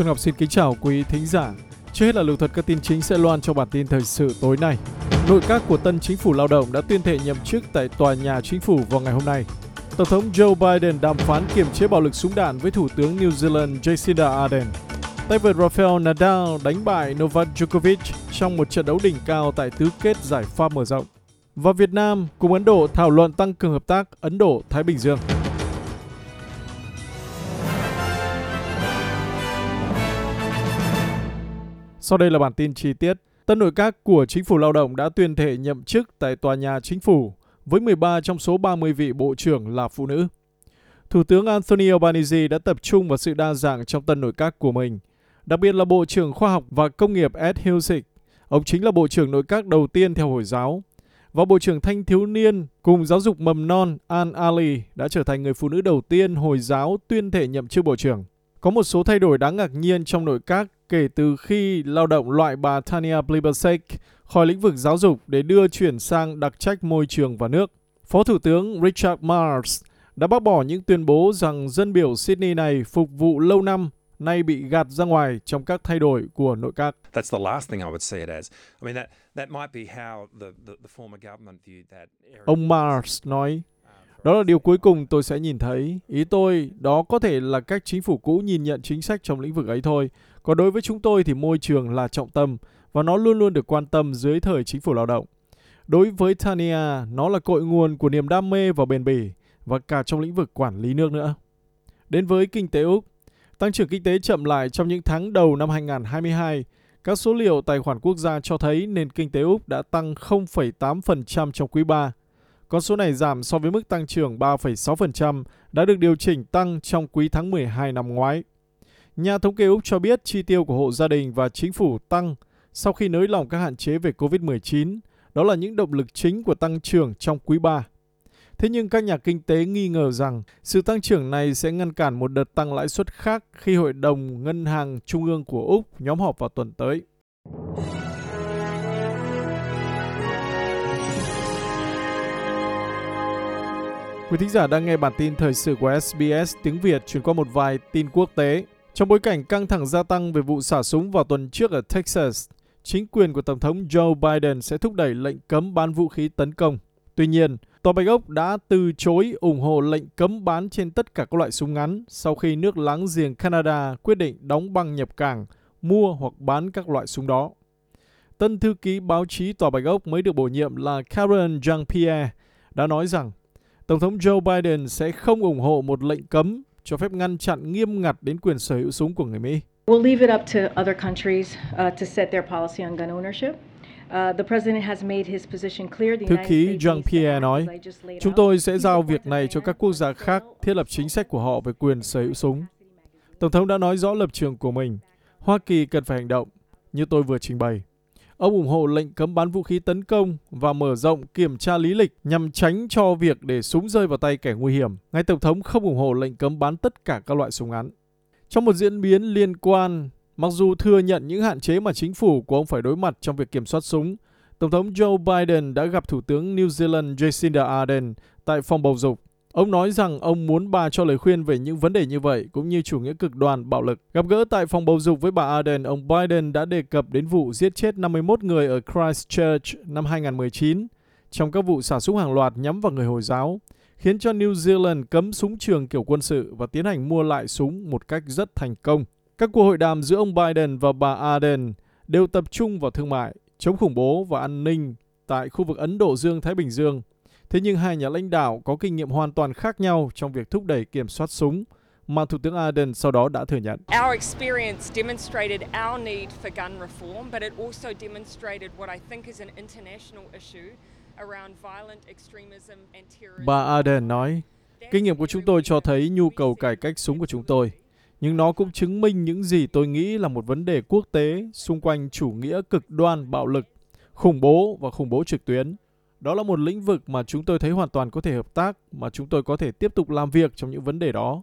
Xuân Ngọc xin kính chào quý thính giả. Trước hết là lược thuật các tin chính sẽ loan trong bản tin thời sự tối nay. Nội các của tân chính phủ lao động đã tuyên thệ nhậm chức tại tòa nhà chính phủ vào ngày hôm nay. Tổng thống Joe Biden đàm phán kiềm chế bạo lực súng đạn với Thủ tướng New Zealand Jacinda Ardern. Tay vợt Rafael Nadal đánh bại Novak Djokovic trong một trận đấu đỉnh cao tại tứ kết giải Pháp mở rộng. Và Việt Nam cùng Ấn Độ thảo luận tăng cường hợp tác Ấn Độ-Thái Bình Dương. Sau đây là bản tin chi tiết. Tân nội các của Chính phủ Lao động đã tuyên thệ nhậm chức tại tòa nhà chính phủ với 13 trong số 30 vị bộ trưởng là phụ nữ. Thủ tướng Anthony Albanese đã tập trung vào sự đa dạng trong tân nội các của mình, đặc biệt là Bộ trưởng Khoa học và Công nghiệp Ed Hilsick. Ông chính là Bộ trưởng nội các đầu tiên theo Hồi giáo. Và Bộ trưởng Thanh thiếu niên cùng giáo dục mầm non An Ali đã trở thành người phụ nữ đầu tiên Hồi giáo tuyên thệ nhậm chức Bộ trưởng. Có một số thay đổi đáng ngạc nhiên trong nội các kể từ khi lao động loại bà Tania Plibersek khỏi lĩnh vực giáo dục để đưa chuyển sang đặc trách môi trường và nước. Phó Thủ tướng Richard Marles đã bác bỏ những tuyên bố rằng dân biểu Sydney này phục vụ lâu năm nay bị gạt ra ngoài trong các thay đổi của nội các. That's the last thing I would see it as. I mean that that might be how the the, the former government viewed that area. Ông Mars nói đó là điều cuối cùng tôi sẽ nhìn thấy. Ý tôi, đó có thể là cách chính phủ cũ nhìn nhận chính sách trong lĩnh vực ấy thôi. Còn đối với chúng tôi thì môi trường là trọng tâm và nó luôn luôn được quan tâm dưới thời chính phủ lao động. Đối với Tania, nó là cội nguồn của niềm đam mê và bền bỉ và cả trong lĩnh vực quản lý nước nữa. Đến với kinh tế Úc, tăng trưởng kinh tế chậm lại trong những tháng đầu năm 2022. Các số liệu tài khoản quốc gia cho thấy nền kinh tế Úc đã tăng 0,8% trong quý 3. Con số này giảm so với mức tăng trưởng 3,6% đã được điều chỉnh tăng trong quý tháng 12 năm ngoái. Nhà thống kê Úc cho biết chi tiêu của hộ gia đình và chính phủ tăng sau khi nới lỏng các hạn chế về COVID-19. Đó là những động lực chính của tăng trưởng trong quý 3. Thế nhưng các nhà kinh tế nghi ngờ rằng sự tăng trưởng này sẽ ngăn cản một đợt tăng lãi suất khác khi Hội đồng Ngân hàng Trung ương của Úc nhóm họp vào tuần tới. Quý thính giả đang nghe bản tin thời sự của SBS tiếng Việt chuyển qua một vài tin quốc tế. Trong bối cảnh căng thẳng gia tăng về vụ xả súng vào tuần trước ở Texas, chính quyền của Tổng thống Joe Biden sẽ thúc đẩy lệnh cấm bán vũ khí tấn công. Tuy nhiên, Tòa Bạch Ốc đã từ chối ủng hộ lệnh cấm bán trên tất cả các loại súng ngắn sau khi nước láng giềng Canada quyết định đóng băng nhập cảng, mua hoặc bán các loại súng đó. Tân thư ký báo chí Tòa Bạch Ốc mới được bổ nhiệm là Karen Jean-Pierre đã nói rằng Tổng thống Joe Biden sẽ không ủng hộ một lệnh cấm cho phép ngăn chặn nghiêm ngặt đến quyền sở hữu súng của người Mỹ. We'll leave it up to other countries uh, to set their policy on gun ownership. Uh, Thư ký Jean-Pierre nói, chúng tôi sẽ giao việc này cho các quốc gia khác thiết lập chính sách của họ về quyền sở hữu súng. Tổng thống đã nói rõ lập trường của mình. Hoa Kỳ cần phải hành động, như tôi vừa trình bày. Ông ủng hộ lệnh cấm bán vũ khí tấn công và mở rộng kiểm tra lý lịch nhằm tránh cho việc để súng rơi vào tay kẻ nguy hiểm. Ngài Tổng thống không ủng hộ lệnh cấm bán tất cả các loại súng ngắn. Trong một diễn biến liên quan, mặc dù thừa nhận những hạn chế mà chính phủ của ông phải đối mặt trong việc kiểm soát súng, Tổng thống Joe Biden đã gặp Thủ tướng New Zealand Jacinda Ardern tại phòng bầu dục. Ông nói rằng ông muốn bà cho lời khuyên về những vấn đề như vậy cũng như chủ nghĩa cực đoan bạo lực. Gặp gỡ tại phòng bầu dục với bà Ardern, ông Biden đã đề cập đến vụ giết chết 51 người ở Christchurch năm 2019 trong các vụ xả súng hàng loạt nhắm vào người Hồi giáo, khiến cho New Zealand cấm súng trường kiểu quân sự và tiến hành mua lại súng một cách rất thành công. Các cuộc hội đàm giữa ông Biden và bà Ardern đều tập trung vào thương mại, chống khủng bố và an ninh tại khu vực Ấn Độ Dương-Thái Bình Dương. Thế nhưng hai nhà lãnh đạo có kinh nghiệm hoàn toàn khác nhau trong việc thúc đẩy kiểm soát súng mà Thủ tướng Ardern sau đó đã thừa nhận. Our experience demonstrated our need for gun reform, but it also demonstrated what I think is an international issue around violent extremism and terrorism. Bà Ardern nói, kinh nghiệm của chúng tôi cho thấy nhu cầu cải cách súng của chúng tôi nhưng nó cũng chứng minh những gì tôi nghĩ là một vấn đề quốc tế xung quanh chủ nghĩa cực đoan bạo lực, khủng bố và khủng bố trực tuyến. Đó là một lĩnh vực mà chúng tôi thấy hoàn toàn có thể hợp tác, mà chúng tôi có thể tiếp tục làm việc trong những vấn đề đó.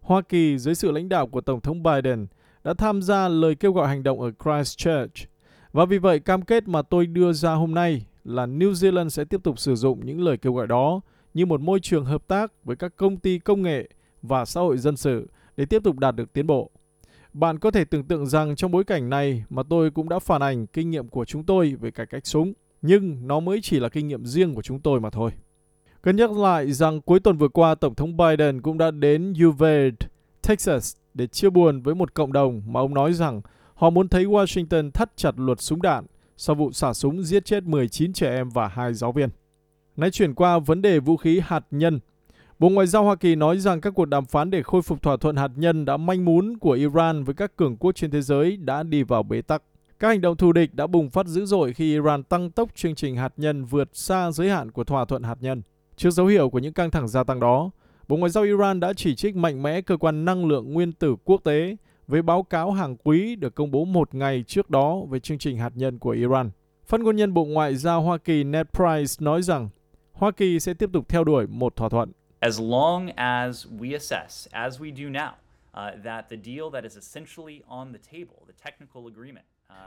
Hoa Kỳ dưới sự lãnh đạo của Tổng thống Biden đã tham gia lời kêu gọi hành động ở Christchurch. Và vì vậy cam kết mà tôi đưa ra hôm nay là New Zealand sẽ tiếp tục sử dụng những lời kêu gọi đó như một môi trường hợp tác với các công ty công nghệ và xã hội dân sự để tiếp tục đạt được tiến bộ. Bạn có thể tưởng tượng rằng trong bối cảnh này mà tôi cũng đã phản ảnh kinh nghiệm của chúng tôi về cải cách súng, nhưng nó mới chỉ là kinh nghiệm riêng của chúng tôi mà thôi. Cần nhắc lại rằng cuối tuần vừa qua, Tổng thống Biden cũng đã đến Uvalde, Texas để chia buồn với một cộng đồng mà ông nói rằng họ muốn thấy Washington thắt chặt luật súng đạn sau vụ xả súng giết chết 19 trẻ em và hai giáo viên. Nay chuyển qua vấn đề vũ khí hạt nhân. Bộ Ngoại giao Hoa Kỳ nói rằng các cuộc đàm phán để khôi phục thỏa thuận hạt nhân đã manh mún của Iran với các cường quốc trên thế giới đã đi vào bế tắc. Các hành động thù địch đã bùng phát dữ dội khi Iran tăng tốc chương trình hạt nhân vượt xa giới hạn của thỏa thuận hạt nhân. Trước dấu hiệu của những căng thẳng gia tăng đó, Bộ Ngoại giao Iran đã chỉ trích mạnh mẽ cơ quan năng lượng nguyên tử quốc tế với báo cáo hàng quý được công bố một ngày trước đó về chương trình hạt nhân của Iran. Phát ngôn nhân Bộ Ngoại giao Hoa Kỳ Ned Price nói rằng Hoa Kỳ sẽ tiếp tục theo đuổi một thỏa thuận. As long as we assess, as we do now, uh, that the deal that is essentially on the table, the technical agreement,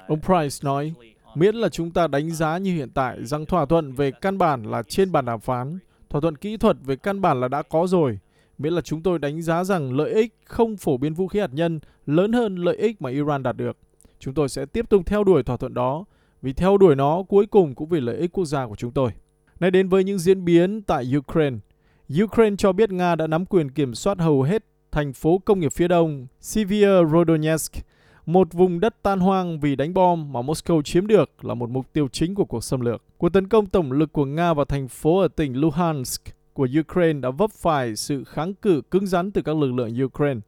Ông Price nói, miễn là chúng ta đánh giá như hiện tại rằng thỏa thuận về căn bản là trên bàn đàm phán, thỏa thuận kỹ thuật về căn bản là đã có rồi, miễn là chúng tôi đánh giá rằng lợi ích không phổ biến vũ khí hạt nhân lớn hơn lợi ích mà Iran đạt được. Chúng tôi sẽ tiếp tục theo đuổi thỏa thuận đó, vì theo đuổi nó cuối cùng cũng vì lợi ích quốc gia của chúng tôi. Nay đến với những diễn biến tại Ukraine. Ukraine cho biết Nga đã nắm quyền kiểm soát hầu hết thành phố công nghiệp phía đông Severodonetsk, một vùng đất tan hoang vì đánh bom mà Moscow chiếm được là một mục tiêu chính của cuộc xâm lược. Cuộc tấn công tổng lực của Nga vào thành phố ở tỉnh Luhansk của Ukraine đã vấp phải sự kháng cự cứng rắn từ các lực lượng Ukraine.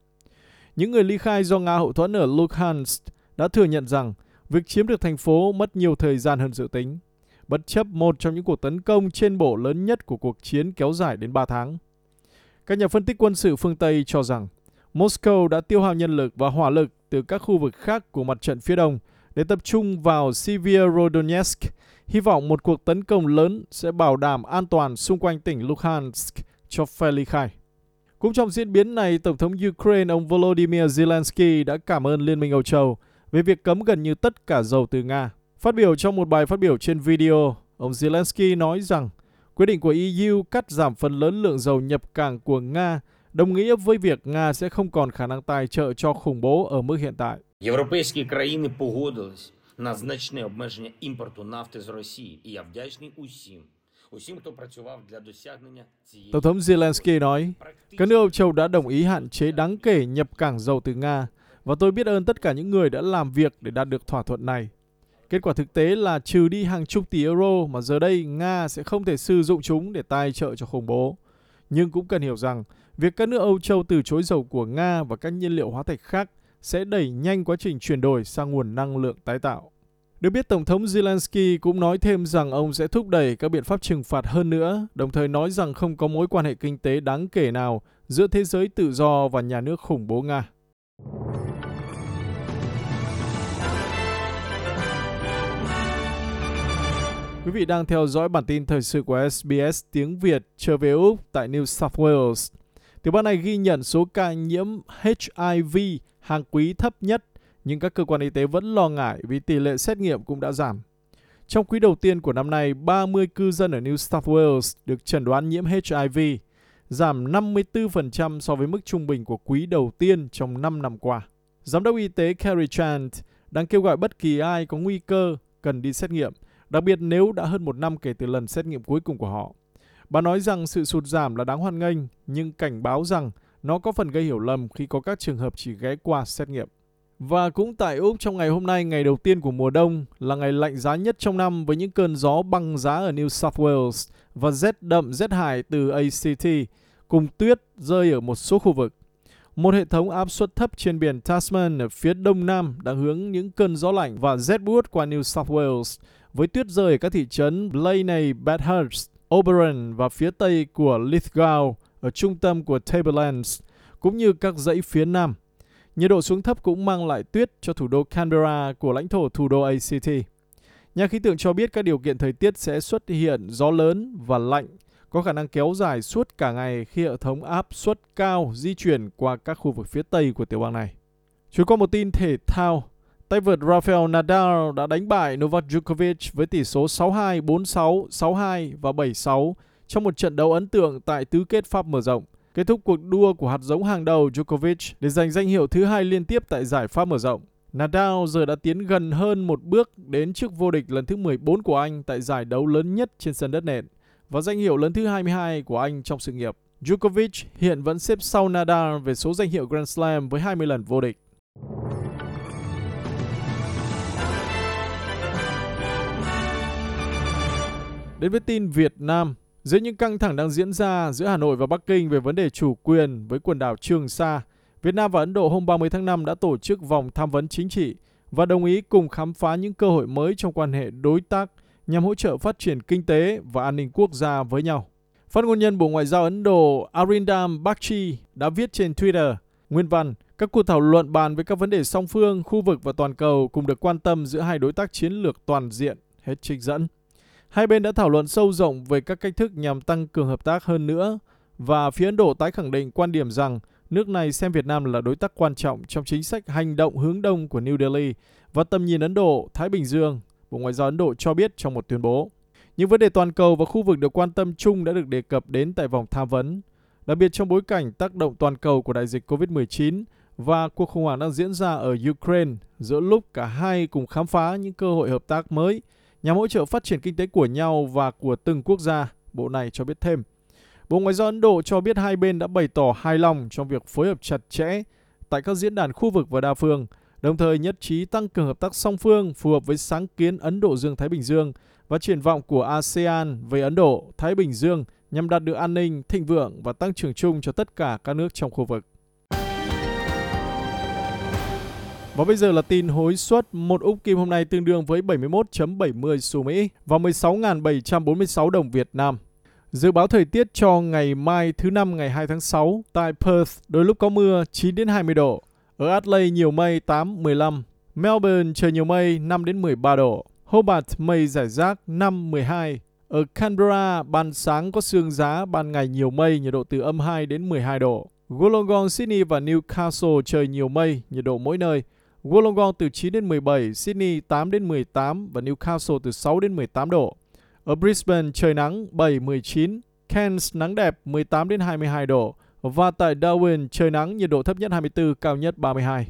Những người ly khai do Nga hậu thuẫn ở Luhansk đã thừa nhận rằng việc chiếm được thành phố mất nhiều thời gian hơn dự tính, bất chấp một trong những cuộc tấn công trên bộ lớn nhất của cuộc chiến kéo dài đến 3 tháng. Các nhà phân tích quân sự phương Tây cho rằng Moscow đã tiêu hao nhân lực và hỏa lực từ các khu vực khác của mặt trận phía đông để tập trung vào Severodonetsk, hy vọng một cuộc tấn công lớn sẽ bảo đảm an toàn xung quanh tỉnh Luhansk cho phe ly khai. Cũng trong diễn biến này, Tổng thống Ukraine ông Volodymyr Zelensky đã cảm ơn Liên minh Âu Châu về việc cấm gần như tất cả dầu từ Nga. Phát biểu trong một bài phát biểu trên video, ông Zelensky nói rằng quyết định của EU cắt giảm phần lớn lượng dầu nhập cảng của Nga đồng nghĩa với việc Nga sẽ không còn khả năng tài trợ cho khủng bố ở mức hiện tại. Європейські країни погодились на значне обмеження імпорту нафти з Росії, і я вдячний усім, усім, хто працював для досягнення цієї Tổng thống Zelensky nói, các nước Âu Châu đã đồng ý hạn chế đáng kể nhập cảng dầu từ Nga và tôi biết ơn tất cả những người đã làm việc để đạt được thỏa thuận này. Kết quả thực tế là trừ đi hàng chục tỷ euro mà giờ đây Nga sẽ không thể sử dụng chúng để tài trợ cho khủng bố. Nhưng cũng cần hiểu rằng, việc các nước Âu Châu từ chối dầu của Nga và các nhiên liệu hóa thạch khác sẽ đẩy nhanh quá trình chuyển đổi sang nguồn năng lượng tái tạo. Được biết, Tổng thống Zelensky cũng nói thêm rằng ông sẽ thúc đẩy các biện pháp trừng phạt hơn nữa, đồng thời nói rằng không có mối quan hệ kinh tế đáng kể nào giữa thế giới tự do và nhà nước khủng bố Nga. Quý vị đang theo dõi bản tin thời sự của SBS tiếng Việt trở về Úc tại New South Wales. Tiểu bang này ghi nhận số ca nhiễm HIV hàng quý thấp nhất, nhưng các cơ quan y tế vẫn lo ngại vì tỷ lệ xét nghiệm cũng đã giảm. Trong quý đầu tiên của năm nay, 30 cư dân ở New South Wales được chẩn đoán nhiễm HIV, giảm 54% so với mức trung bình của quý đầu tiên trong 5 năm qua. Giám đốc y tế Kerry Chant đang kêu gọi bất kỳ ai có nguy cơ cần đi xét nghiệm, đặc biệt nếu đã hơn một năm kể từ lần xét nghiệm cuối cùng của họ. Bà nói rằng sự sụt giảm là đáng hoan nghênh, nhưng cảnh báo rằng nó có phần gây hiểu lầm khi có các trường hợp chỉ ghé qua xét nghiệm. Và cũng tại Úc trong ngày hôm nay, ngày đầu tiên của mùa đông, là ngày lạnh giá nhất trong năm với những cơn gió băng giá ở New South Wales và rét đậm rét hại từ ACT, cùng tuyết rơi ở một số khu vực. Một hệ thống áp suất thấp trên biển Tasman ở phía đông nam đang hướng những cơn gió lạnh và rét buốt qua New South Wales, với tuyết rơi ở các thị trấn Blaney, Bathurst, Oberon và phía tây của Lithgow ở trung tâm của Tablelands, cũng như các dãy phía nam. Nhiệt độ xuống thấp cũng mang lại tuyết cho thủ đô Canberra của lãnh thổ thủ đô ACT. Nhà khí tượng cho biết các điều kiện thời tiết sẽ xuất hiện gió lớn và lạnh, có khả năng kéo dài suốt cả ngày khi hệ thống áp suất cao di chuyển qua các khu vực phía tây của tiểu bang này. Chuyển qua một tin thể thao, tay vợt Rafael Nadal đã đánh bại Novak Djokovic với tỷ số 6-2, 4-6, 6-2 và 7-6 trong một trận đấu ấn tượng tại tứ kết Pháp mở rộng, kết thúc cuộc đua của hạt giống hàng đầu Djokovic để giành danh hiệu thứ hai liên tiếp tại giải Pháp mở rộng. Nadal giờ đã tiến gần hơn một bước đến chức vô địch lần thứ 14 của anh tại giải đấu lớn nhất trên sân đất nền và danh hiệu lớn thứ 22 của anh trong sự nghiệp. Djokovic hiện vẫn xếp sau Nadal về số danh hiệu Grand Slam với 20 lần vô địch. Đến với tin Việt Nam, giữa những căng thẳng đang diễn ra giữa Hà Nội và Bắc Kinh về vấn đề chủ quyền với quần đảo Trường Sa, Việt Nam và Ấn Độ hôm 30 tháng 5 đã tổ chức vòng tham vấn chính trị và đồng ý cùng khám phá những cơ hội mới trong quan hệ đối tác nhằm hỗ trợ phát triển kinh tế và an ninh quốc gia với nhau. Phát ngôn nhân Bộ Ngoại giao Ấn Độ Arindam Bakshi đã viết trên Twitter, nguyên văn, các cuộc thảo luận bàn về các vấn đề song phương, khu vực và toàn cầu cùng được quan tâm giữa hai đối tác chiến lược toàn diện, hết trích dẫn. Hai bên đã thảo luận sâu rộng về các cách thức nhằm tăng cường hợp tác hơn nữa và phía Ấn Độ tái khẳng định quan điểm rằng nước này xem Việt Nam là đối tác quan trọng trong chính sách hành động hướng đông của New Delhi và tầm nhìn Ấn Độ, Thái Bình Dương, Bộ Ngoại giao Ấn Độ cho biết trong một tuyên bố. Những vấn đề toàn cầu và khu vực được quan tâm chung đã được đề cập đến tại vòng tham vấn, đặc biệt trong bối cảnh tác động toàn cầu của đại dịch COVID-19 và cuộc khủng hoảng đang diễn ra ở Ukraine giữa lúc cả hai cùng khám phá những cơ hội hợp tác mới nhằm hỗ trợ phát triển kinh tế của nhau và của từng quốc gia, bộ này cho biết thêm. Bộ Ngoại giao Ấn Độ cho biết hai bên đã bày tỏ hài lòng trong việc phối hợp chặt chẽ tại các diễn đàn khu vực và đa phương, đồng thời nhất trí tăng cường hợp tác song phương phù hợp với sáng kiến Ấn Độ Dương-Thái Bình Dương và triển vọng của ASEAN về Ấn Độ, Thái Bình Dương nhằm đạt được an ninh, thịnh vượng và tăng trưởng chung cho tất cả các nước trong khu vực. Và bây giờ là tin hối suất. Một úc kim hôm nay tương đương với 71.70 xu Mỹ và 16.746 đồng Việt Nam. Dự báo thời tiết cho ngày mai thứ năm ngày 2 tháng 6 tại Perth đôi lúc có mưa 9 đến 20 độ. Ở Adelaide nhiều mây 8 15. Melbourne trời nhiều mây 5 đến 13 độ. Hobart mây rải rác 5 12. Ở Canberra ban sáng có sương giá, ban ngày nhiều mây, nhiệt độ từ âm 2 đến 12 độ. Wollongong, Sydney và Newcastle trời nhiều mây, nhiệt độ mỗi nơi Wollongong từ 9 đến 17, Sydney 8 đến 18 và Newcastle từ 6 đến 18 độ. Ở Brisbane trời nắng 7 19, Cairns nắng đẹp 18 đến 22 độ và tại Darwin trời nắng nhiệt độ thấp nhất 24, cao nhất 32.